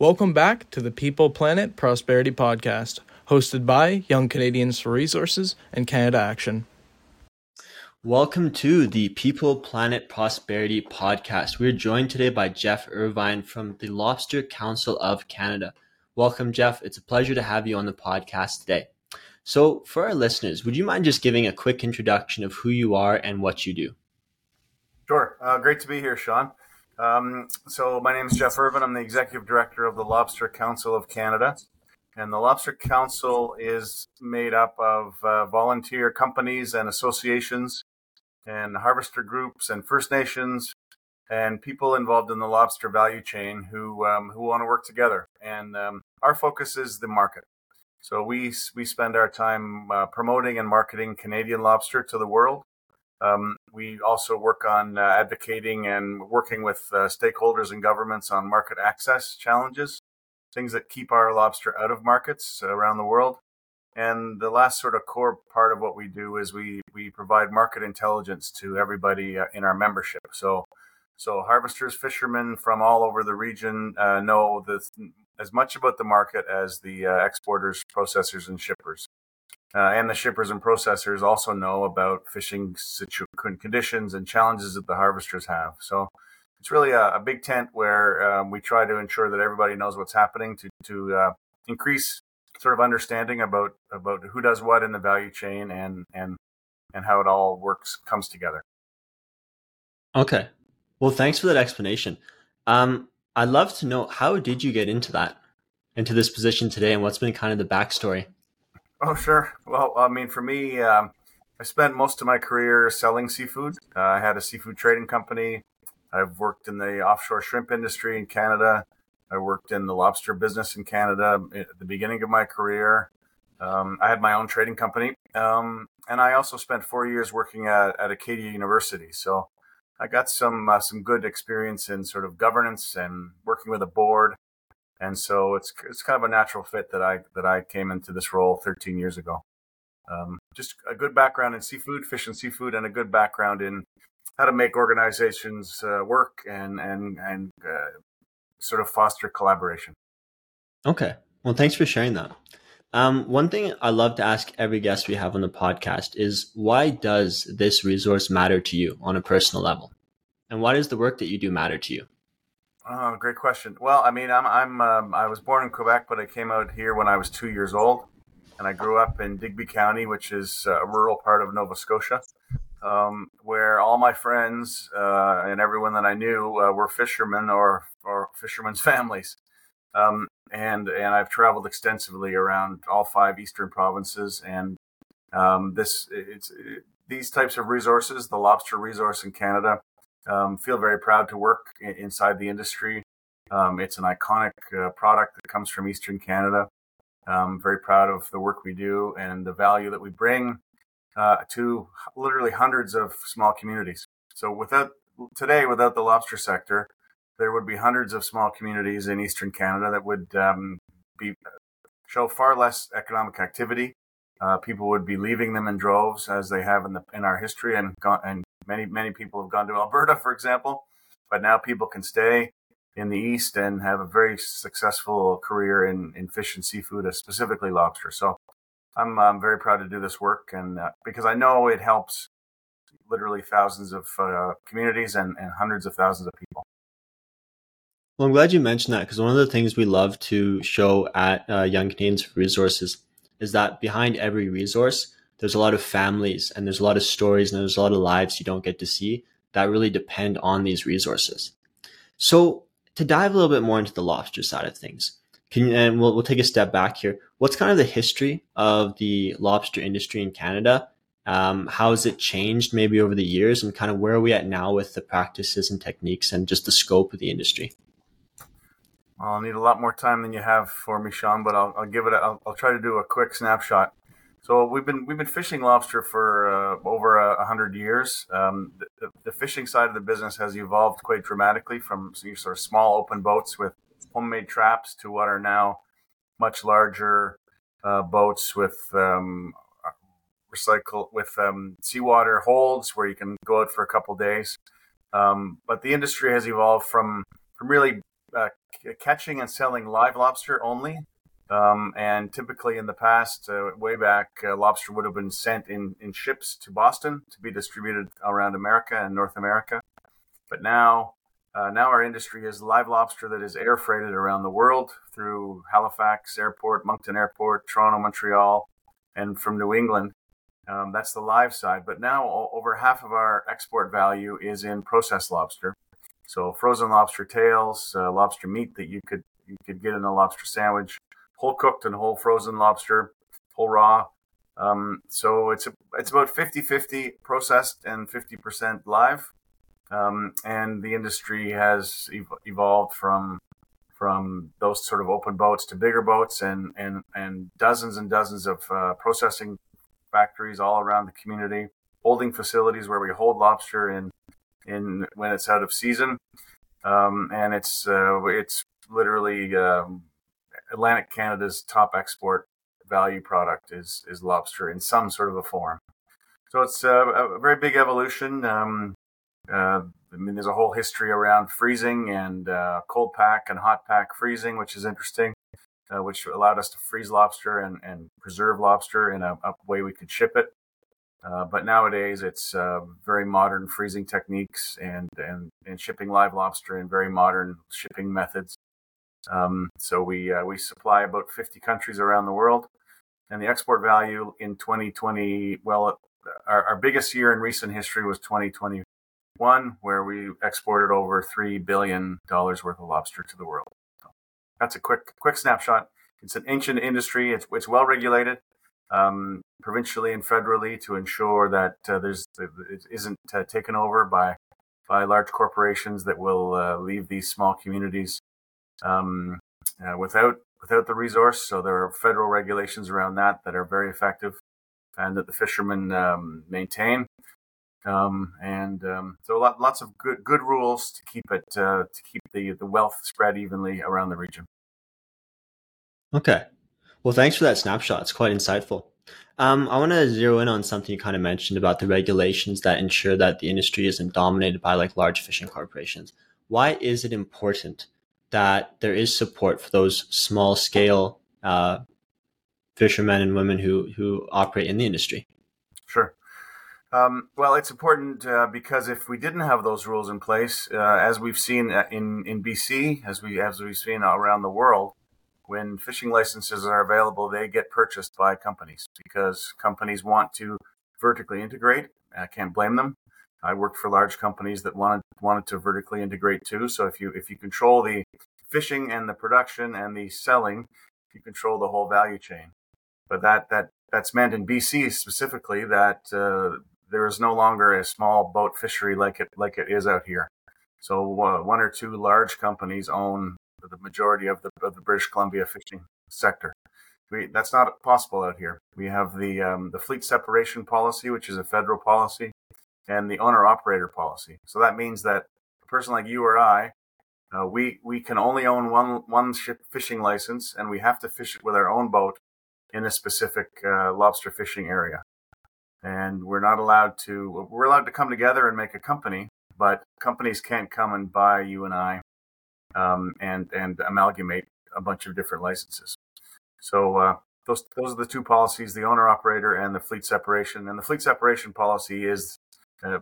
Welcome back to the People Planet Prosperity Podcast, hosted by Young Canadians for Resources and Canada Action. Welcome to the People Planet Prosperity Podcast. We're joined today by Geoff Irvine from the Lobster Council of Canada. Welcome, Geoff. It's a pleasure to have you on the podcast today. So, for our listeners, would you mind just giving a quick introduction of who you are and what you do? Sure. Uh, great to be here, Sean. Um, so my name is Geoff Irvine. I'm the executive director of the Lobster Council of Canada. And the Lobster Council is made up of uh, volunteer companies and associations and harvester groups and First Nations and people involved in the lobster value chain who um, who want to work together. And um, our focus is the market. So we we spend our time uh, promoting and marketing Canadian lobster to the world. Um, we also work on uh, advocating and working with uh, stakeholders and governments on market access challenges, things that keep our lobster out of markets around the world. And the last sort of core part of what we do is we, we provide market intelligence to everybody uh, in our membership. So, so harvesters, fishermen from all over the region uh, know the, as much about the market as the uh, exporters, processors, and shippers. Uh, and the shippers and processors also know about fishing situ- conditions and challenges that the harvesters have. So it's really a, a big tent where um, we try to ensure that everybody knows what's happening to to uh, increase sort of understanding about about who does what in the value chain and and and how it all works comes together. Okay, well, thanks for that explanation. Um, I'd love to know how did you get into that, into this position today, and what's been kind of the backstory. Oh, sure. Well, I mean, for me, um, I spent most of my career selling seafood. Uh, I had a seafood trading company. I've worked in the offshore shrimp industry in Canada. I worked in the lobster business in Canada at the beginning of my career. Um, I had my own trading company. Um, and I also spent four years working at, at Acadia University. So I got some uh, some good experience in sort of governance and working with a board and so it's it's kind of a natural fit that I that I came into this role 13 years ago. Um, just a good background in seafood, fish and seafood, and a good background in how to make organizations uh, work and and and uh, sort of foster collaboration. Okay, well, thanks for sharing that. Um, one thing I love to ask every guest we have on the podcast is why does this resource matter to you on a personal level, and why does the work that you do matter to you? Oh, great question. Well, I mean, I'm I'm um, I was born in Quebec, but I came out here when I was two years old, and I grew up in Digby County, which is a rural part of Nova Scotia, um, where all my friends uh, and everyone that I knew uh, were fishermen or or fishermen's families. Um, and and I've traveled extensively around all five eastern provinces, and um, this it's it, these types of resources, the lobster resource in Canada, um, feel very proud to work inside the industry. Um, it's an iconic uh, product that comes from Eastern Canada. I'm very proud of the work we do and the value that we bring uh, to literally hundreds of small communities. So without today, without the lobster sector, there would be hundreds of small communities in Eastern Canada that would um, be show far less economic activity. Uh, people would be leaving them in droves as they have in the in our history and gone, and Many many people have gone to Alberta, for example, but now people can stay in the east and have a very successful career in, in fish and seafood, uh, specifically lobster. So I'm, I'm very proud to do this work, and uh, because I know it helps literally thousands of uh, communities and, and hundreds of thousands of people. Well, I'm glad you mentioned that because one of the things we love to show at uh, Young Canadians Resources is that behind every resource, there's a lot of families and there's a lot of stories and there's a lot of lives you don't get to see that really depend on these resources. So to dive a little bit more into the lobster side of things, can and we'll, we'll take a step back here. What's kind of the history of the lobster industry in Canada? Um, how has it changed maybe over the years and kind of where are we at now with the practices and techniques and just the scope of the industry? I'll need a lot more time than you have for me, Sean, but I'll, I'll give it. i will I'll try to do a quick snapshot. So we've been we've been fishing lobster for uh, over a hundred years. Um, the, the, fishing side of the business has evolved quite dramatically from sort of small open boats with homemade traps to what are now much larger uh, boats with um, recycle with um, seawater holds where you can go out for a couple days. Um, but the industry has evolved from from really uh, catching and selling live lobster only. Um, and typically in the past, uh, way back, uh, lobster would have been sent in, in ships to Boston to be distributed around America and North America. But now, uh, now our industry is live lobster that is air freighted around the world through Halifax Airport, Moncton Airport, Toronto, Montreal, and from New England. Um, that's the live side. But now over half of our export value is in processed lobster. So frozen lobster tails, uh, lobster meat that you could you could get in a lobster sandwich, whole cooked and whole frozen lobster, whole raw. Um, so it's a, it's about 50-50 processed and 50% live. Um, and the industry has ev- evolved from from those sort of open boats to bigger boats and and and dozens and dozens of uh, processing factories all around the community, holding facilities where we hold lobster in in when it's out of season, um, and it's uh, it's literally um, Atlantic Canada's top export value product is is lobster in some sort of a form. So it's a, a very big evolution. Um, uh, I mean, there's a whole history around freezing and uh, cold pack and hot pack freezing, which is interesting, uh, which allowed us to freeze lobster and, and preserve lobster in a, a way we could ship it. Uh, but nowadays, it's uh, very modern freezing techniques and, and, and shipping live lobster in very modern shipping methods. Um, so we uh, we supply about 50 countries around the world, and the export value in 2020, well, our, our biggest year in recent history was 2021, where we exported over three billion dollars worth of lobster to the world. So that's a quick quick snapshot. It's an ancient industry. It's it's well regulated um, provincially and federally to ensure that uh, there's it isn't uh, taken over by by large corporations that will uh, leave these small communities um, uh, without without the resource. So there are federal regulations around that that are very effective and that the fishermen um, maintain. Um, and um, so lot, lots of good good rules to keep it uh, to keep the the wealth spread evenly around the region. Okay, well, thanks for that snapshot. It's quite insightful. Um, I want to zero in on something you kind of mentioned about the regulations that ensure that the industry isn't dominated by like large fishing corporations. Why is it important that there is support for those small scale uh, fishermen and women who who operate in the industry? Sure. Um, well, it's important uh, because if we didn't have those rules in place, uh, as we've seen uh, in in BC, as we as we've seen around the world, when fishing licenses are available, they get purchased by companies because companies want to vertically integrate. I can't blame them. I worked for large companies that wanted wanted to vertically integrate too. So if you if you control the fishing and the production and the selling, you control the whole value chain. But that that that's meant in BC specifically that uh, there is no longer a small boat fishery like it like it is out here. So uh, one or two large companies own the majority of the, of the British Columbia fishing sector. We, that's not possible out here. We have the um, the fleet separation policy, which is a federal policy, and the owner operator policy. So that means that a person like you or I, uh, we we can only own one one fishing license, and we have to fish it with our own boat in a specific uh, lobster fishing area. And we're not allowed to. We're allowed to come together and make a company, but companies can't come and buy you and I um, and and amalgamate a bunch of different licenses. So uh, those those are the two policies: the owner operator and the fleet separation. And the fleet separation policy is uh,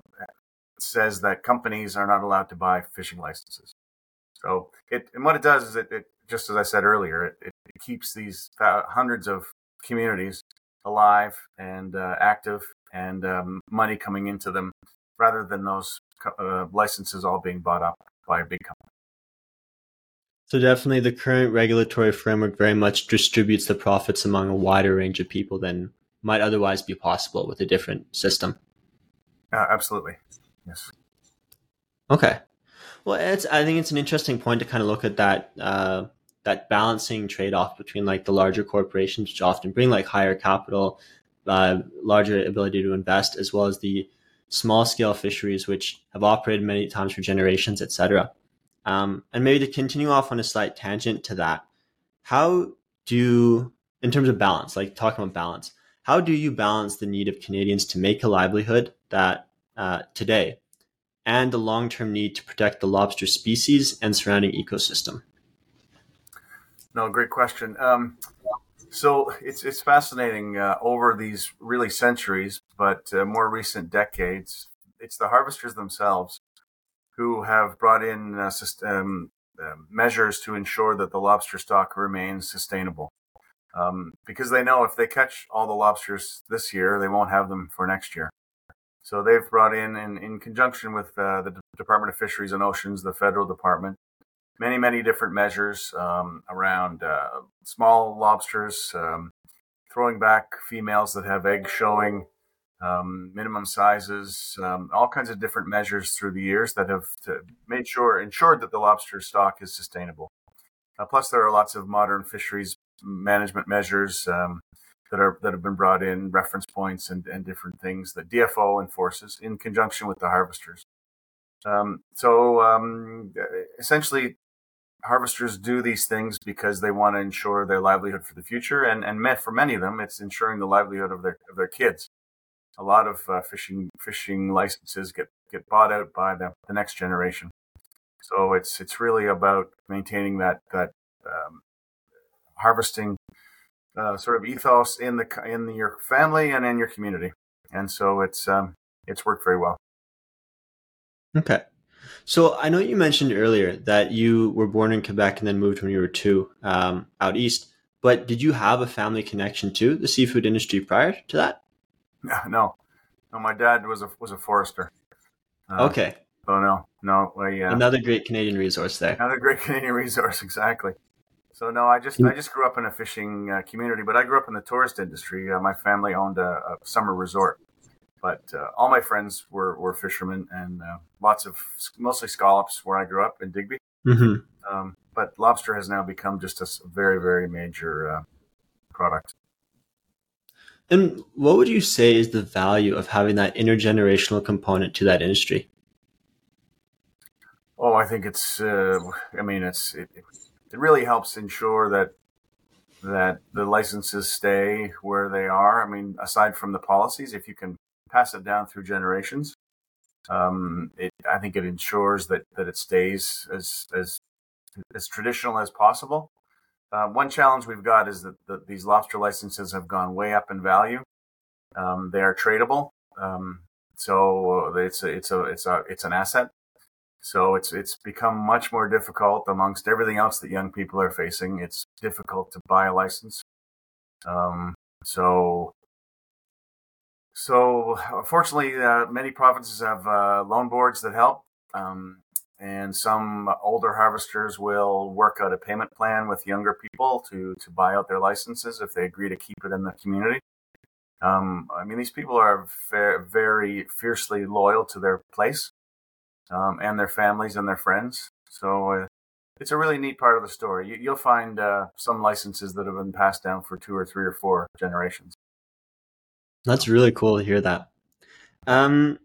says that companies are not allowed to buy fishing licenses. So it and what it does is it, it just as I said earlier, it, it keeps these hundreds of communities alive and uh, active and um, money coming into them rather than those uh, licenses all being bought up by a big company. So definitely the current regulatory framework very much distributes the profits among a wider range of people than might otherwise be possible with a different system. Uh, absolutely. Yes. Okay. Well, it's I think it's an interesting point to kind of look at that uh, that balancing trade off between like the larger corporations, which often bring like higher capital, uh, larger ability to invest, as well as the small scale fisheries, which have operated many times for generations, etc. Um, and maybe to continue off on a slight tangent to that, how do, in terms of balance, like talking about balance, how do you balance the need of Canadians to make a livelihood that uh, today and the long term need to protect the lobster species and surrounding ecosystem? No, great question. Um, so it's it's fascinating uh, over these really centuries, but uh, more recent decades. It's the harvesters themselves who have brought in uh, um, measures to ensure that the lobster stock remains sustainable. Um, because they know if they catch all the lobsters this year, they won't have them for next year. So they've brought in, in, in conjunction with uh, the Department of Fisheries and Oceans, the federal department, many, many different measures um, around uh, small lobsters, um, throwing back females that have eggs showing, um, minimum sizes, um, all kinds of different measures through the years that have made sure, ensured that the lobster stock is sustainable. Uh, plus, there are lots of modern fisheries management measures um, that are that have been brought in, reference points and, and different things that DFO enforces in conjunction with the harvesters. Um, so um, essentially, harvesters do these things because they want to ensure their livelihood for the future, and and for many of them, it's ensuring the livelihood of their of their kids. A lot of uh, fishing fishing licenses get get bought out by the, the next generation. So it's it's really about maintaining that that um, harvesting uh, sort of ethos in the in your family and in your community, and so it's um, it's worked very well. Okay, so I know you mentioned earlier that you were born in Quebec and then moved when you were two um, out east. But did you have a family connection to the seafood industry prior to that? No, no. My dad was a was a forester. Uh, okay. Oh no, no. I, uh, another great Canadian resource there. Another great Canadian resource, exactly. So no, I just I just grew up in a fishing uh, community, but I grew up in the tourist industry. Uh, my family owned a, a summer resort, but uh, all my friends were, were fishermen and uh, lots of mostly scallops where I grew up in Digby. Mm-hmm. Um, but lobster has now become just a very very major uh, product. And what would you say is the value of having that intergenerational component to that industry? Oh, I think it's. Uh, I mean, it's. It, it really helps ensure that that the licenses stay where they are. I mean, aside from the policies, if you can pass it down through generations, um, it, I think it ensures that that it stays as as as traditional as possible. Uh, one challenge we've got is that the, these lobster licenses have gone way up in value. Um, they are tradable, um, so it's a, it's a it's a it's an asset. So it's it's become much more difficult amongst everything else that young people are facing. It's difficult to buy a license. Um, so so fortunately, uh, many provinces have uh, loan boards that help, um, and some older harvesters will work out a payment plan with younger people to to buy out their licenses if they agree to keep it in the community. Um, I mean, these people are very, very fiercely loyal to their place um, and their families and their friends. So uh, it's a really neat part of the story. You, will find uh, some licenses that have been passed down for two or three or four generations. That's really cool to hear that. Um,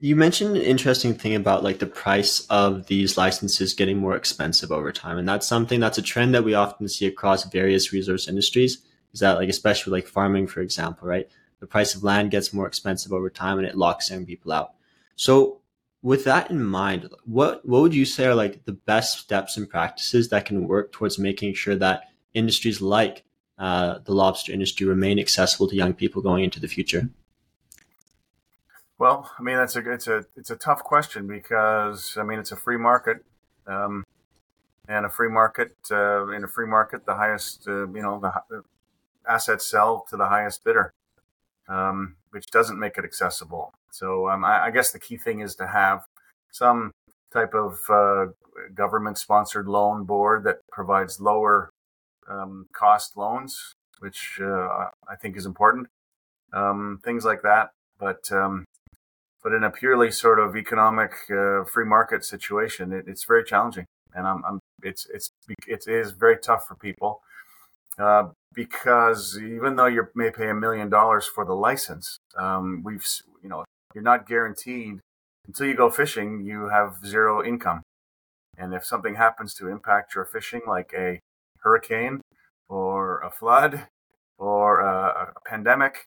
you mentioned an interesting thing about like the price of these licenses getting more expensive over time, and that's something that's a trend that we often see across various resource industries. Is that like especially like farming, for example, right? The price of land gets more expensive over time, and it locks young people out. So with that in mind, what what would you say are like the best steps and practices that can work towards making sure that industries like uh, the lobster industry remain accessible to young people going into the future? Well, I mean that's a it's a it's a tough question because I mean it's a free market, um, and a free market uh, in a free market the highest uh, you know the, the, assets sell to the highest bidder, um, which doesn't make it accessible. So um, I, I, guess the key thing is to have some type of uh, government sponsored loan board that provides lower um, cost loans, which uh, I think is important. Um, things like that, but um, but in a purely sort of economic uh, free market situation, it, it's very challenging, and I'm, I'm, it's it's it is very tough for people uh, because even though you may pay a million dollars for the license, um, we've you know you're not guaranteed until you go fishing, you have zero income. And if something happens to impact your fishing, like a hurricane or a flood or a, a pandemic,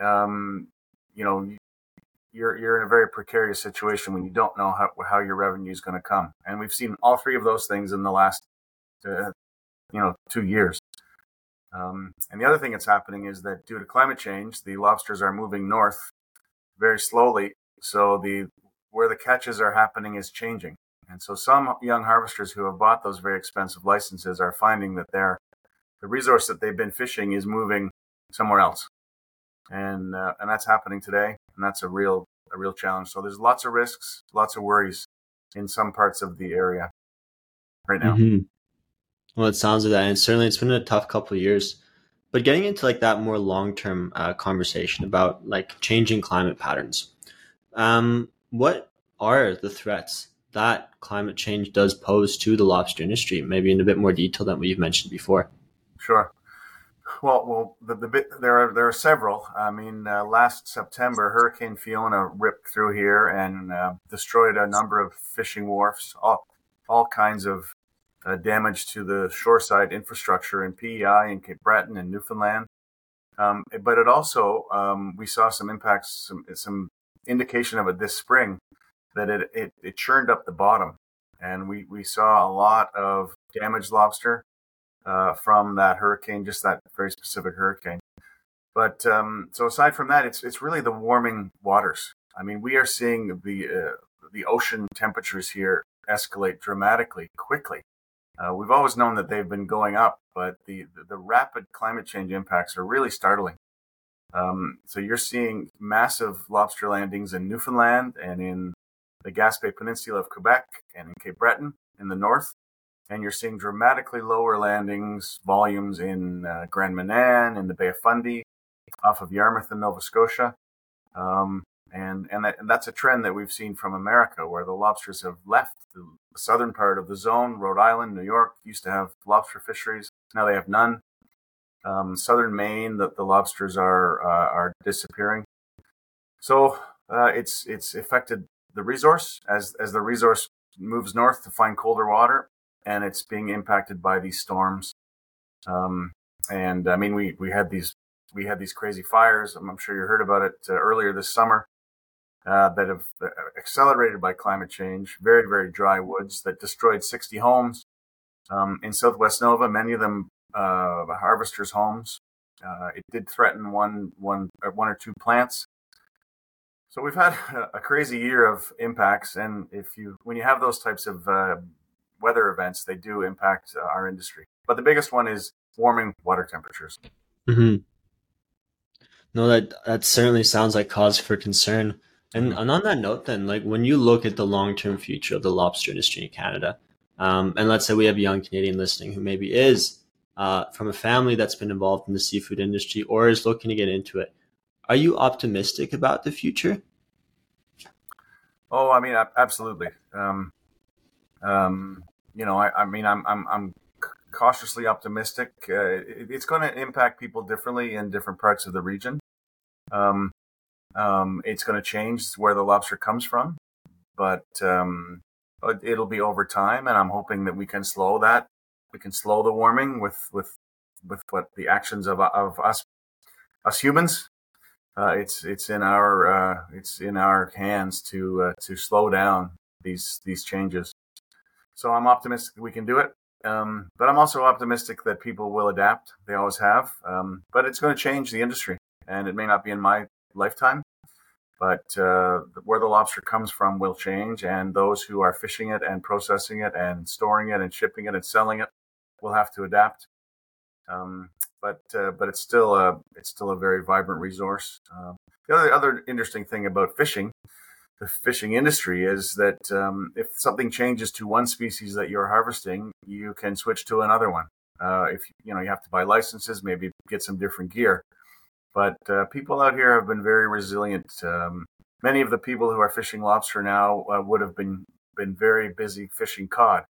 um, you know, you're you're in a very precarious situation when you don't know how how your revenue is going to come. And we've seen all three of those things in the last uh, you know two years. Um, and the other thing that's happening is that due to climate change, the lobsters are moving north very slowly. So the where the catches are happening is changing. And so some young harvesters who have bought those very expensive licenses are finding that their the resource that they've been fishing is moving somewhere else. And uh, and that's happening today, and that's a real a real challenge. So there's lots of risks, lots of worries in some parts of the area right now. Mm-hmm. Well, it sounds like that, and certainly it's been a tough couple of years. But getting into like that more long term uh, conversation about like changing climate patterns, um, what are the threats that climate change does pose to the lobster industry? Maybe in a bit more detail than what you've mentioned before. Sure. Well, well, the, the bit there are there are several. I mean, uh, last September, Hurricane Fiona ripped through here and uh, destroyed a number of fishing wharfs, all all kinds of uh, damage to the shoreside infrastructure in PEI and Cape Breton and Newfoundland. Um, but it also um, we saw some impacts, some some indication of it this spring that it, it it churned up the bottom, and we we saw a lot of damaged lobster uh, from that hurricane, just that very specific hurricane. But um, so aside from that, it's it's really the warming waters. I mean, we are seeing the uh, the ocean temperatures here escalate dramatically quickly. Uh, we've always known that they've been going up, but the, the, the rapid climate change impacts are really startling. Um, so you're seeing massive lobster landings in Newfoundland and in the Gaspé Peninsula of Quebec and in Cape Breton in the north and you're seeing dramatically lower landings volumes in uh, Grand Manan, in the Bay of Fundy, off of Yarmouth in Nova Scotia. Um, and and, that, and that's a trend that we've seen from America, where the lobsters have left the southern part of the zone. Rhode Island, New York used to have lobster fisheries. Now they have none. Um, southern Maine, the, the lobsters are uh, are disappearing. So uh, it's it's affected the resource as as the resource moves north to find colder water and it's being impacted by these storms. Um, and I mean, we, we had these we had these crazy fires. I'm, sure you heard about it uh, earlier this summer uh, that have uh, accelerated by climate change. Very very dry woods that destroyed 60 homes um, in Southwest Nova. Many of them uh, harvesters' homes. Uh, it did threaten one one uh, one or two plants. So we've had a crazy year of impacts, and if you when you have those types of weather events, they do impact uh, our industry. But the biggest one is warming water temperatures. Mm-hmm. No, that that certainly sounds like cause for concern. And, and on that note, then, like when you look at the long term future of the lobster industry in Canada, um, and let's say we have a young Canadian listening who maybe is uh, from a family that's been involved in the seafood industry or is looking to get into it, are you optimistic about the future? Oh, I mean, absolutely. Um, um, you know, I, I, mean, I'm, I'm, I'm cautiously optimistic. Uh, it, it's going to impact people differently in different parts of the region. Um, um, it's going to change where the lobster comes from, but um, it'll be over time, and I'm hoping that we can slow that. We can slow the warming with with with what the actions of of us us humans. Uh, it's it's in our uh, it's in our hands to uh, to slow down these these changes. So I'm optimistic we can do it. Um, but I'm also optimistic that people will adapt. They always have. Um, but it's going to change the industry, and it may not be in my lifetime. But uh, where the lobster comes from will change, and those who are fishing it and processing it and storing it and shipping it and selling it will have to adapt. Um, but uh, but it's still a it's still a very vibrant resource. Uh, the other other interesting thing about fishing the fishing industry is that um, if something changes to one species that you're harvesting, you can switch to another one. Uh, if you know you have to buy licenses, maybe get some different gear. But uh, people out here have been very resilient. Um, many of the people who are fishing lobster now uh, would have been been very busy fishing cod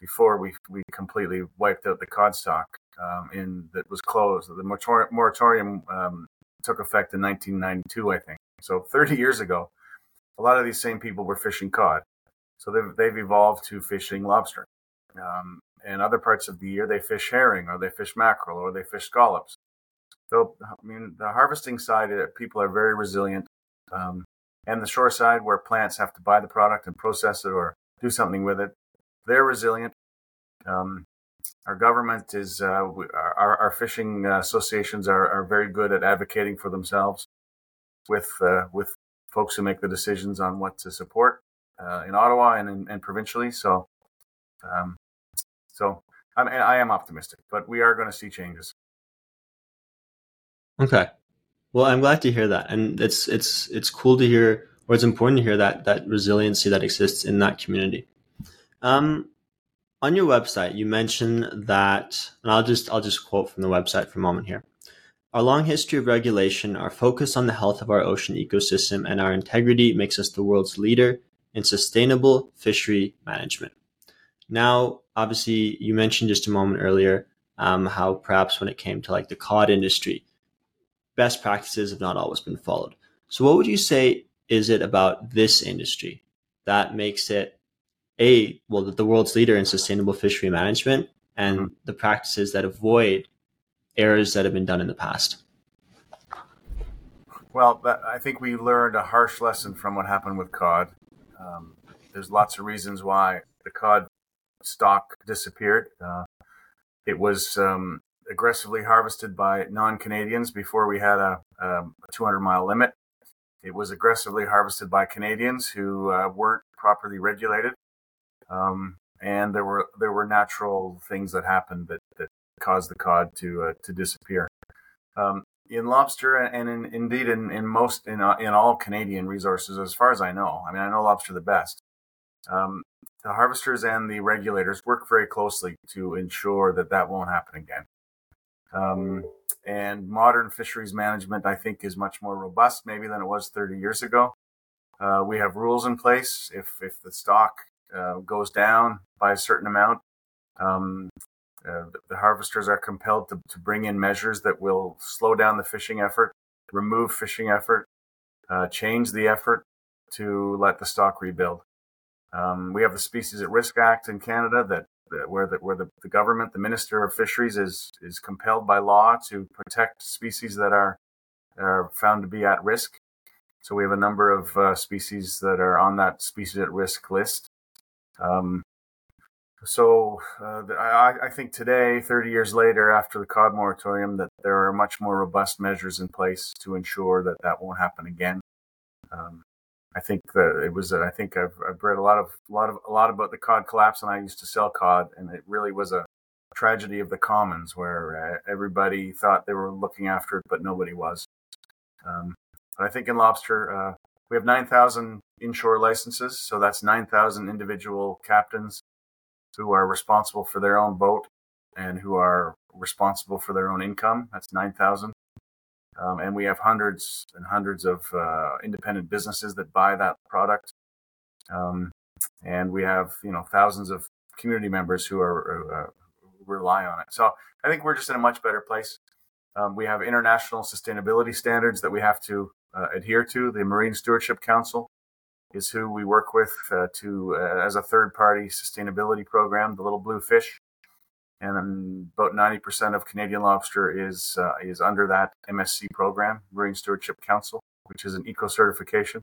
before we we completely wiped out the cod stock um, in that was closed. The moratorium um, took effect in 1992, I think. So 30 years ago a lot of these same people were fishing cod. So they've, they've evolved to fishing lobster. Um, and other parts of the year, they fish herring or they fish mackerel or they fish scallops. So, I mean, the harvesting side, uh, people are very resilient. Um, and the shore side, where plants have to buy the product and process it or do something with it, they're resilient. Um, our government is uh, our, our fishing associations are, are very good at advocating for themselves with uh, with folks who make the decisions on what to support uh, in Ottawa and, and provincially. So, um, so I'm, I am optimistic, but we are going to see changes. Okay, well, I'm glad to hear that, and it's it's it's cool to hear, or it's important to hear that that resiliency that exists in that community. Um, on your website, you mentioned that, and I'll just I'll just quote from the website for a moment here. Our long history of regulation, our focus on the health of our ocean ecosystem, and our integrity makes us the world's leader in sustainable fishery management. Now, obviously, you mentioned just a moment earlier um, how perhaps when it came to like the cod industry, best practices have not always been followed. So, what would you say is it about this industry that makes it a well the world's leader in sustainable fishery management and mm-hmm. the practices that avoid errors that have been done in the past? Well, I think we learned a harsh lesson from what happened with cod. Um, there's lots of reasons why the cod stock disappeared. Uh, it was um, aggressively harvested by non-Canadians before we had a, um, a 200 mile limit. It was aggressively harvested by Canadians who uh, weren't properly regulated, um, and there were there were natural things that happened that, that caused the cod to uh, to disappear. Um, in lobster and in, indeed in, in most in, uh, in all Canadian resources, as far as I know, I mean I know lobster the best. Um, the harvesters and the regulators work very closely to ensure that that won't happen again. Um, and modern fisheries management, I think, is much more robust maybe than it was 30 years ago. Uh, we have rules in place. If if the stock uh, goes down by a certain amount, um, uh, the harvesters are compelled to, to bring in measures that will slow down the fishing effort, remove fishing effort, uh, change the effort to let the stock rebuild. Um, we have the Species at Risk Act in Canada that, that where, the, where the, the government, the Minister of Fisheries, is is compelled by law to protect species that are are found to be at risk. So we have a number of uh, species that are on that species at risk list. Um, so uh, I, I, think today, 30 years later, after the cod moratorium, that there are much more robust measures in place to ensure that that won't happen again. Um, I think that it was. I think I've, I've read a lot of a lot of a lot about the cod collapse, and I used to sell cod, and it really was a tragedy of the commons where uh, everybody thought they were looking after it, but nobody was. Um, but I think in lobster, uh, we have 9,000 inshore licenses, so that's 9,000 individual captains who are responsible for their own boat and who are responsible for their own income. That's 9,000. Um, and we have hundreds and hundreds of uh, independent businesses that buy that product. Um, and we have, you know, thousands of community members who are uh, rely on it. So I think we're just in a much better place. Um, we have international sustainability standards that we have to uh, adhere to. The Marine Stewardship Council is who we work with uh, to uh, as a third party sustainability program, the Little Blue Fish, and about ninety percent of Canadian lobster is uh, is under that MSC program, Marine Stewardship Council, which is an eco certification,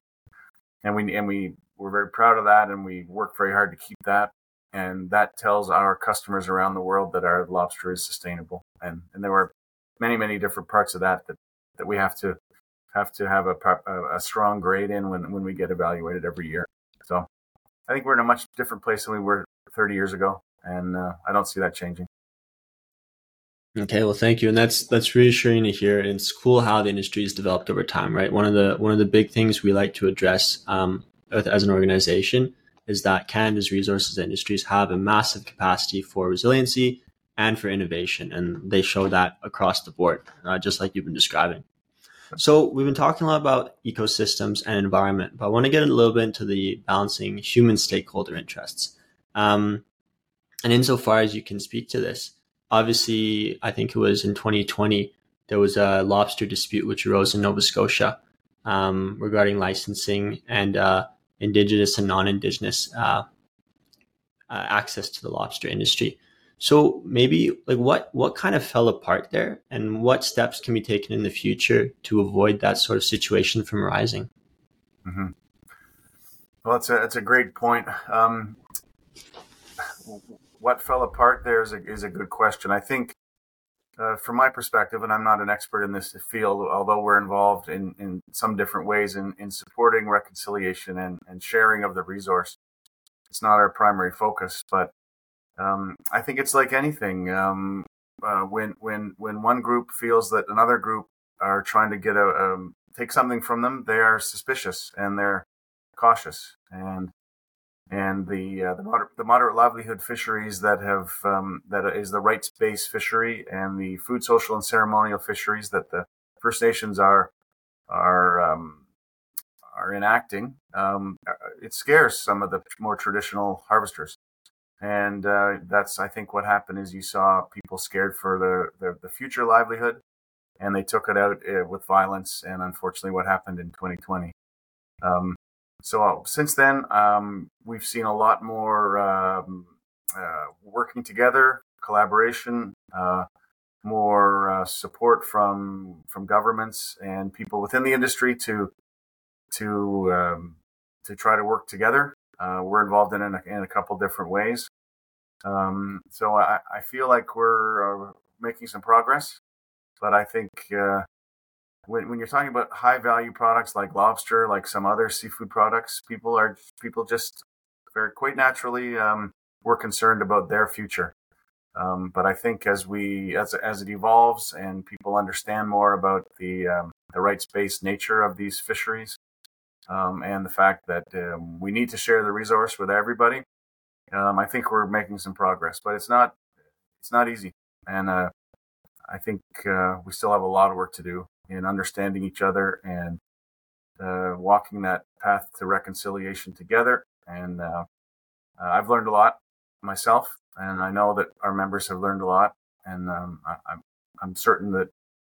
and we and we we're very proud of that, and we work very hard to keep that, and that tells our customers around the world that our lobster is sustainable, and and there were many many different parts of that that that we have to have to have a, a, strong grade in when, when we get evaluated every year. So I think we're in a much different place than we were 30 years ago, and uh, I don't see that changing. Okay, well, thank you, and that's that's reassuring to hear. And it's cool how the industry has developed over time, right? One of the one of the big things we like to address um, as an organization is that Canada's resources industries have a massive capacity for resiliency and for innovation, and they show that across the board, uh, just like you've been describing. So we've been talking a lot about ecosystems and environment, but I want to get a little bit into the balancing human stakeholder interests. Um, and insofar as you can speak to this, obviously, I think it was in 2020 there was a lobster dispute which arose in Nova Scotia um, regarding licensing and uh, indigenous and non-indigenous uh, uh, access to the lobster industry. So maybe like what what kind of fell apart there, and what steps can be taken in the future to avoid that sort of situation from arising? Mm-hmm. Well, that's a it's a great point. Um, what fell apart there is a, is a good question. I think, uh, from my perspective, and I'm not an expert in this field, although we're involved in, in some different ways in, in supporting reconciliation and, and sharing of the resource. It's not our primary focus, but um, I think it's like anything. Um, uh, when when when one group feels that another group are trying to get a um, take something from them, they are suspicious and they're cautious. And and the uh, the, the, moderate livelihood fisheries that have um, that is the rights based fishery and the food social and ceremonial fisheries that the First Nations are are um, are enacting. Um, uh, it scares some of the more traditional harvesters, and uh, that's I think what happened is you saw people scared for the the, the future livelihood, and they took it out uh, with violence. And unfortunately, what happened in 2020. Um, so uh, since then, um, we've seen a lot more um, uh, working together, collaboration, uh, more uh, support from from governments and people within the industry to to um, to try to work together. Uh, we're involved in, in a, in a couple different ways. Um, so I, I, feel like we're uh, making some progress, but I think when, when you're talking about high value products like lobster, like some other seafood products, people are people just very quite naturally um, we're concerned about their future. Um, but I think as we as as it evolves and people understand more about the um, the rights based nature of these fisheries um, and the fact that um, we need to share the resource with everybody, um, I think we're making some progress. But it's not it's not easy, and uh, I think uh, we still have a lot of work to do in understanding each other and uh, walking that path to reconciliation together. And uh, uh, I've learned a lot myself, and I know that our members have learned a lot. And um, I, am certain that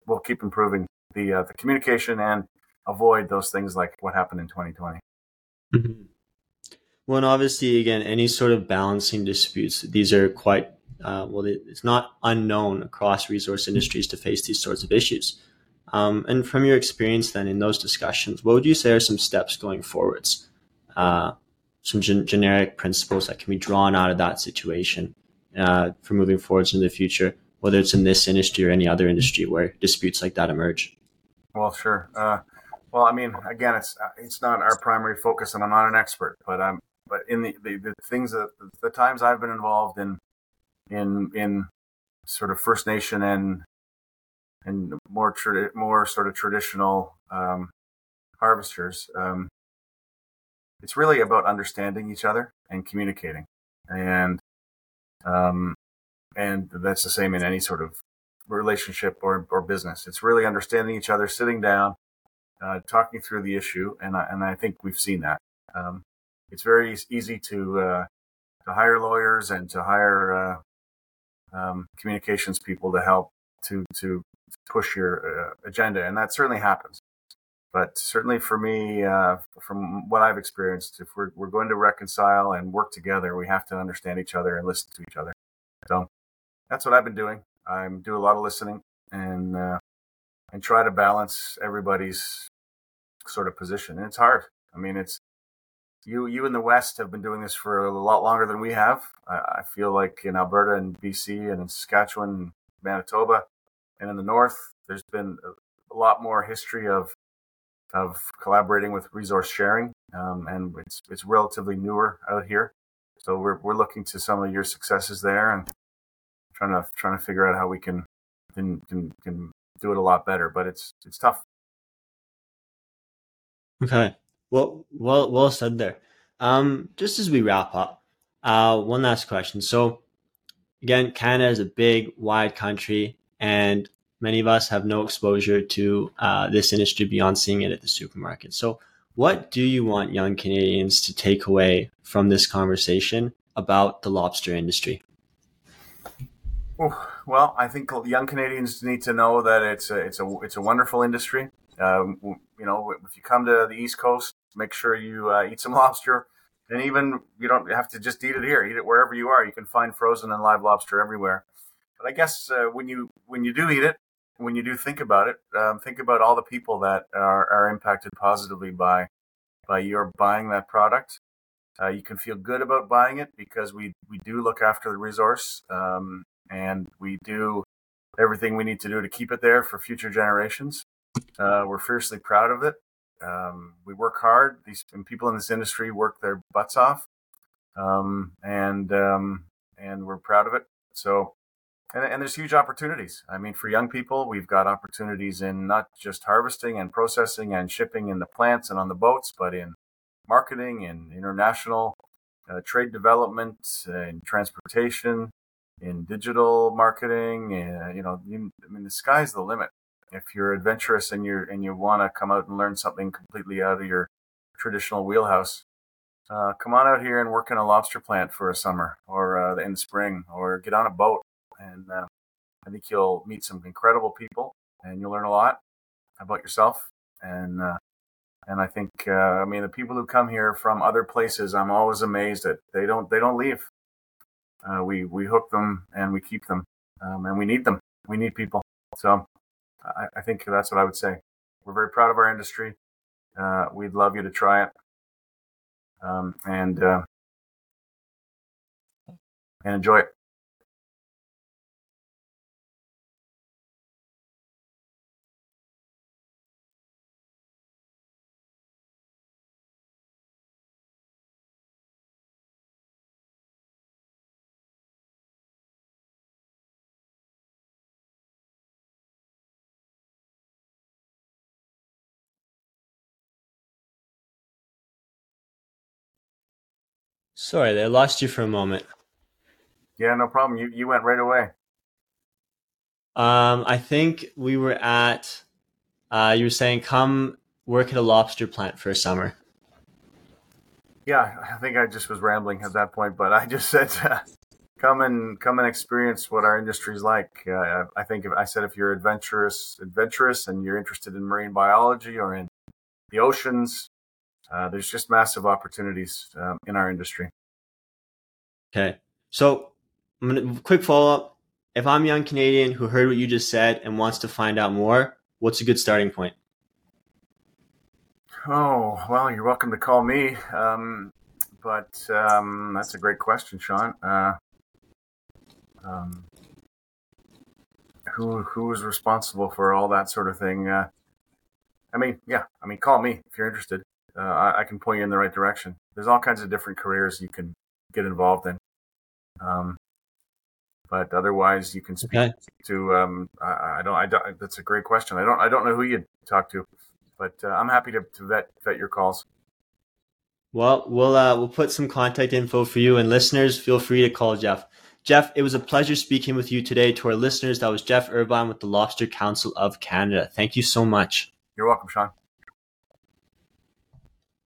we'll keep improving the uh, the communication and avoid those things like what happened in 2020. Mm-hmm. Well, and obviously, again, any sort of balancing disputes, these are quite uh, well. It's not unknown across resource industries to face these sorts of issues. Um, and from your experience then in those discussions, what would you say are some steps going forwards? Uh, some gen- generic principles that can be drawn out of that situation uh, for moving forwards in the future, whether it's in this industry or any other industry where disputes like that emerge? Well, sure. Uh, well, I mean, again, it's it's not our primary focus, and I'm not an expert, but I'm but in the, the, the things that the times I've been involved in in in sort of First Nation and and more tradi- more sort of traditional um, harvesters. Um, it's really about understanding each other and communicating, and um, and that's the same in any sort of relationship or, or business. It's really understanding each other, sitting down, uh, talking through the issue, and I, and I think we've seen that. Um, it's very easy to uh, to hire lawyers and to hire uh, um, communications people to help to to push your uh, agenda, and that certainly happens. But certainly for me, uh, from what I've experienced, if we're we're going to reconcile and work together, we have to understand each other and listen to each other. So that's what I've been doing. I do a lot of listening and uh, and try to balance everybody's sort of position. And it's hard. I mean, it's you you in the West have been doing this for a lot longer than we have. I, I feel like in Alberta and BC and in Saskatchewan, Manitoba, and in the north, there's been a, lot more history of of collaborating with resource sharing, um, and it's it's relatively newer out here. So we're we're looking to some of your successes there and trying to trying to figure out how we can can can, can do it a lot better. But it's it's tough. Okay. Well, well, well said there. Um, just as we wrap up, uh, one last question. So, again, Canada is a big, wide country and many of us have no exposure to uh, this industry beyond seeing it at the supermarket. So, what do you want young Canadians to take away from this conversation about the lobster industry? Well, I think young Canadians need to know that it's a it's a it's a wonderful industry. Um, you know, if you come to the East Coast, make sure you uh, eat some lobster, and even you don't have to just eat it here. Eat it wherever you are. You can find frozen and live lobster everywhere. But I guess uh, when you when you do eat it, when you do think about it, um, think about all the people that are, are impacted positively by by your buying that product. Uh, you can feel good about buying it because we we do look after the resource um, and we do everything we need to do to keep it there for future generations. Uh, we're fiercely proud of it. Um, we work hard. These people in this industry work their butts off, um, and um, and we're proud of it. So, and, and there's huge opportunities. I mean, for young people, we've got opportunities in not just harvesting and processing and shipping in the plants and on the boats, but in marketing and international uh, trade development and transportation, in digital marketing. And, you know, you, I mean, the sky's the limit. If you're adventurous and you're and you want to come out and learn something completely out of your traditional wheelhouse, uh, come on out here and work in a lobster plant for a summer or uh, in the spring, or get on a boat. And uh, I think you'll meet some incredible people, and you'll learn a lot about yourself. And uh, and I think uh, I mean the people who come here from other places, I'm always amazed at. They don't they don't leave. Uh, we we hook them and we keep them, um, and we need them. We need people. So I, I, think that's what I would say. We're very proud of our industry. Uh, we'd love you to try it, um, and uh, and enjoy it. Sorry, I lost you for a moment. Yeah, no problem. You you went right away. Um, I think we were at. Uh, you were saying come work at a lobster plant for a summer. Yeah, I think I just was rambling at that point, but I just said uh, come and come and experience what our industry is like. Uh, I think if, I said if you're adventurous, adventurous, and you're interested in marine biology or in the oceans, uh, there's just massive opportunities um, in our industry. Okay. So, I'm gonna quick follow up. If I'm a young Canadian who heard what you just said and wants to find out more, what's a good starting point? Oh, well, you're welcome to call me. Um, but um, that's a great question, Sean. Uh, um, who who is responsible for all that sort of thing? Uh, I mean, yeah, I mean, call me if you're interested uh, I, I, can point you in the right direction. There's all kinds of different careers you can get involved in. Um, but otherwise, you can speak okay. to. Um, I, I, don't. I don't. That's a great question. I don't. I don't know who you'd talk to, but uh, I'm happy to, to vet vet your calls. Well, we'll uh, we'll put some contact info for you and listeners. Feel free to call Geoff. Geoff, it was a pleasure speaking with you today. To our listeners, that was Geoff Irvine with the Lobster Council of Canada. Thank you so much. You're welcome, Sean.